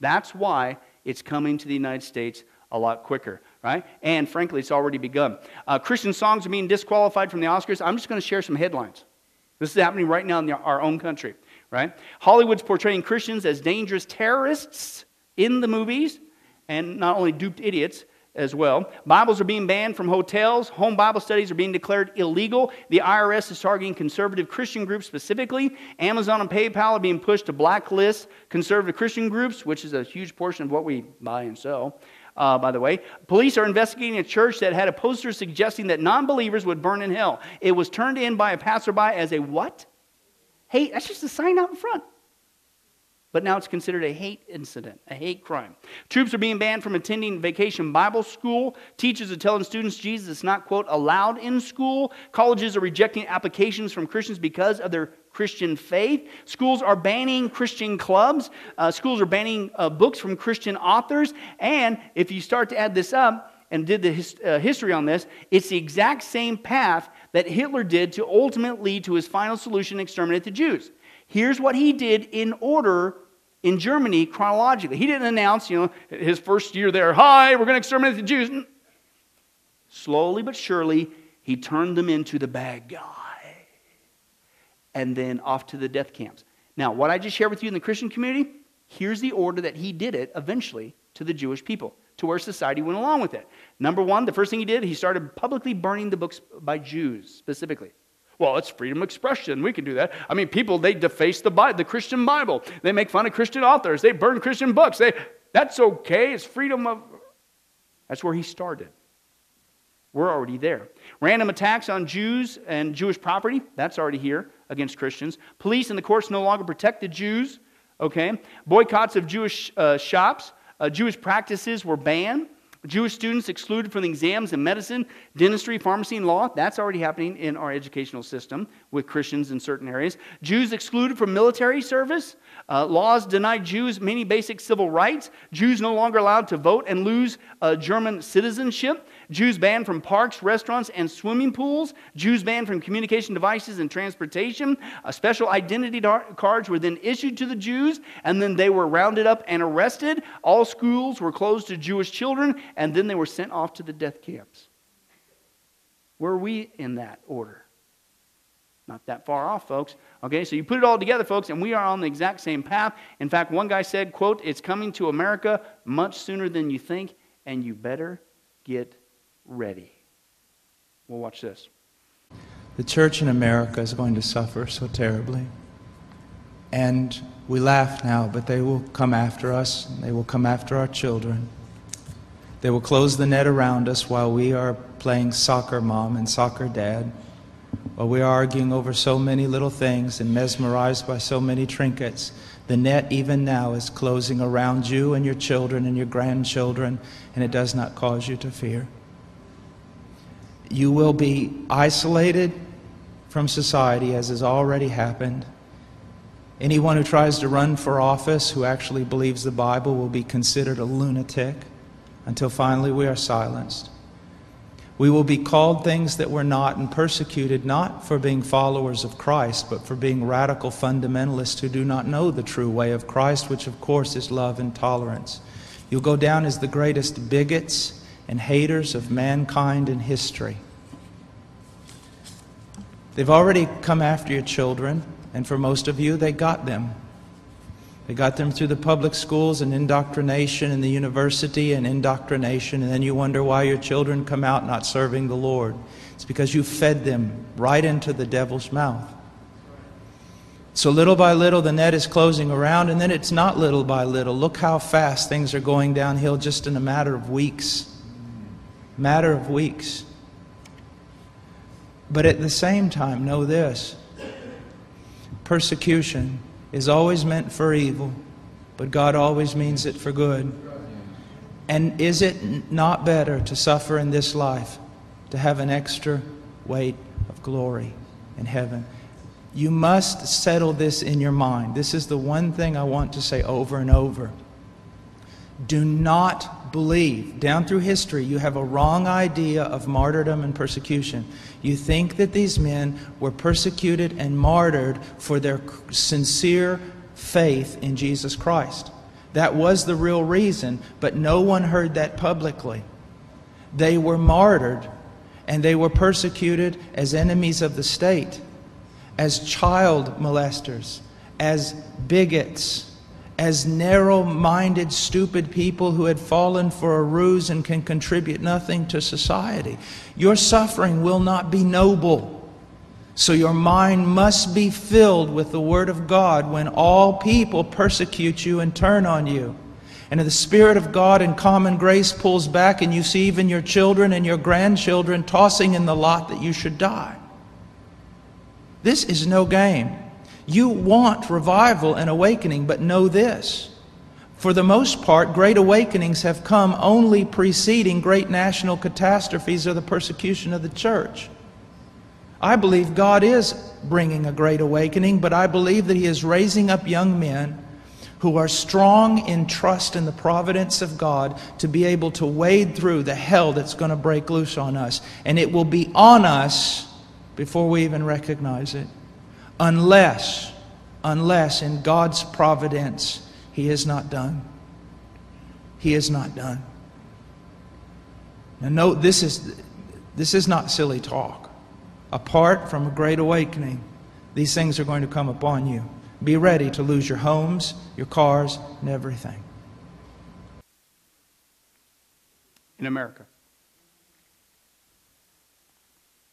That's why it's coming to the United States a lot quicker, right? And frankly, it's already begun. Uh, Christian songs are being disqualified from the Oscars. I'm just going to share some headlines. This is happening right now in our own country, right? Hollywood's portraying Christians as dangerous terrorists in the movies, and not only duped idiots, as well. Bibles are being banned from hotels. Home Bible studies are being declared illegal. The IRS is targeting conservative Christian groups specifically. Amazon and PayPal are being pushed to blacklist conservative Christian groups, which is a huge portion of what we buy and sell. Uh, by the way, police are investigating a church that had a poster suggesting that non believers would burn in hell. It was turned in by a passerby as a what? Hey, that's just a sign out in front. but now it's considered a hate incident, a hate crime. Troops are being banned from attending vacation Bible school. Teachers are telling students Jesus is not, quote, allowed in school. Colleges are rejecting applications from Christians because of their Christian faith. Schools are banning Christian clubs. Uh, schools are banning uh, books from Christian authors. And if you start to add this up, and did the his, uh, history on this, it's the exact same path that Hitler did to ultimately lead to his final solution exterminate the Jews. Here's what he did in order in Germany chronologically. He didn't announce, you know, his first year there, hi, we're going to exterminate the Jews. Slowly but surely, he turned them into the bad guy. And then off to the death camps. Now, what I just shared with you in the Christian community, here's the order that he did it eventually to the Jewish people, to where society went along with it. Number one, the first thing he did, he started publicly burning the books by Jews specifically. Well, it's freedom of expression. We can do that. I mean, people, they deface the, Bible, the Christian Bible. They make fun of Christian authors. They burn Christian books. They, that's okay. It's freedom of. That's where he started. We're already there. Random attacks on Jews and Jewish property. That's already here against Christians. Police and the courts no longer protect the Jews. Okay. Boycotts of Jewish uh, shops. Uh, Jewish practices were banned. Jewish students excluded from the exams in medicine, dentistry, pharmacy, and law. That's already happening in our educational system with Christians in certain areas. Jews excluded from military service. Uh, laws denied Jews many basic civil rights. Jews no longer allowed to vote and lose uh, German citizenship. Jews banned from parks, restaurants, and swimming pools. Jews banned from communication devices and transportation. Uh, special identity cards were then issued to the Jews, and then they were rounded up and arrested. All schools were closed to Jewish children, and then they were sent off to the death camps. Were we in that order? Not that far off, folks. Okay, so you put it all together, folks, and we are on the exact same path. In fact, one guy said, quote, it's coming to America much sooner than you think, and you better get ready. We'll watch this. The church in America is going to suffer so terribly. And we laugh now, but they will come after us. They will come after our children. They will close the net around us while we are playing soccer mom and soccer dad, while we are arguing over so many little things and mesmerized by so many trinkets. The net, even now, is closing around you and your children and your grandchildren, and it does not cause you to fear. You will be isolated from society, as has already happened. Anyone who tries to run for office who actually believes the Bible will be considered a lunatic until finally we are silenced. We will be called things that we're not and persecuted not for being followers of Christ, but for being radical fundamentalists who do not know the true way of Christ, which of course is love and tolerance. You'll go down as the greatest bigots and haters of mankind in history. They've already come after your children, and for most of you, they got them. They got them through the public schools and indoctrination and the university and indoctrination, and then you wonder why your children come out not serving the Lord. It's because you fed them right into the devil's mouth. So little by little, the net is closing around, and then it's not little by little. Look how fast things are going downhill just in a matter of weeks matter of weeks. But at the same time, know this persecution is always meant for evil, but God always means it for good. And is it not better to suffer in this life, to have an extra weight of glory in heaven? You must settle this in your mind. This is the one thing I want to say over and over. Do not believe. Down through history, you have a wrong idea of martyrdom and persecution. You think that these men were persecuted and martyred for their sincere faith in Jesus Christ. That was the real reason, but no one heard that publicly. They were martyred and they were persecuted as enemies of the state, as child molesters, as bigots as narrow minded, stupid people who had fallen for a ruse and can contribute nothing to society. Your suffering will not be noble. So your mind must be filled with the Word of God when all people persecute you and turn on you. And if the Spirit of God in common grace pulls back, and you see even your children and your grandchildren tossing in the lot that you should die. This is no game. You want revival and awakening, but know this. For the most part, great awakenings have come only preceding great national catastrophes or the persecution of the church. I believe God is bringing a great awakening, but I believe that He is raising up young men who are strong in trust in the providence of God to be able to wade through the hell that's going to break loose on us. And it will be on us before we even recognize it. Unless, unless in God's providence, He is not done. He is not done. Now, note this is, this is not silly talk. Apart from a great awakening, these things are going to come upon you. Be ready to lose your homes, your cars, and everything. In America.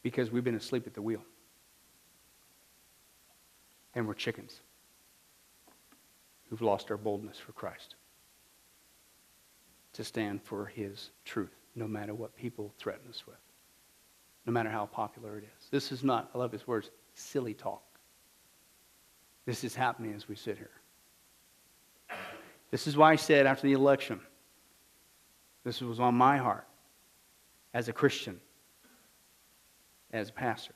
Because we've been asleep at the wheel. And we're chickens who've lost our boldness for Christ to stand for his truth, no matter what people threaten us with, no matter how popular it is. This is not, I love his words, silly talk. This is happening as we sit here. This is why I said after the election, this was on my heart as a Christian, as a pastor.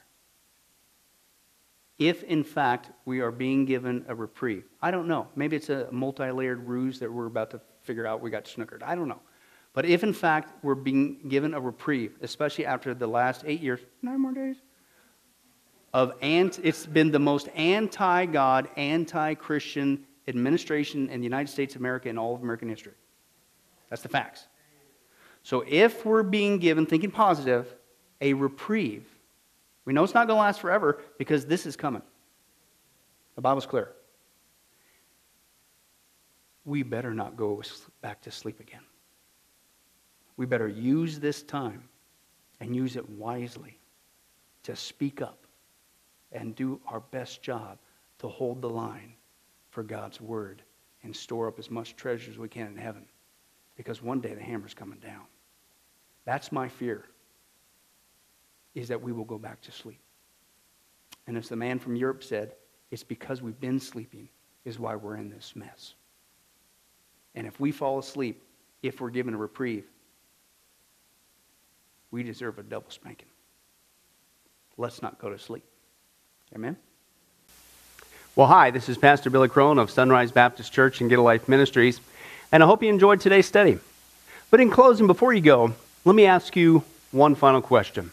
If, in fact, we are being given a reprieve, I don't know. Maybe it's a multi layered ruse that we're about to figure out we got snookered. I don't know. But if, in fact, we're being given a reprieve, especially after the last eight years, nine more days, of ant, it's been the most anti God, anti Christian administration in the United States of America in all of American history. That's the facts. So if we're being given, thinking positive, a reprieve, we know it's not going to last forever because this is coming. The Bible's clear. We better not go back to sleep again. We better use this time and use it wisely to speak up and do our best job to hold the line for God's word and store up as much treasure as we can in heaven because one day the hammer's coming down. That's my fear is that we will go back to sleep. And as the man from Europe said, it's because we've been sleeping is why we're in this mess. And if we fall asleep, if we're given a reprieve, we deserve a double spanking. Let's not go to sleep. Amen? Well, hi, this is Pastor Billy Crone of Sunrise Baptist Church and Get a Life Ministries, and I hope you enjoyed today's study. But in closing, before you go, let me ask you one final question.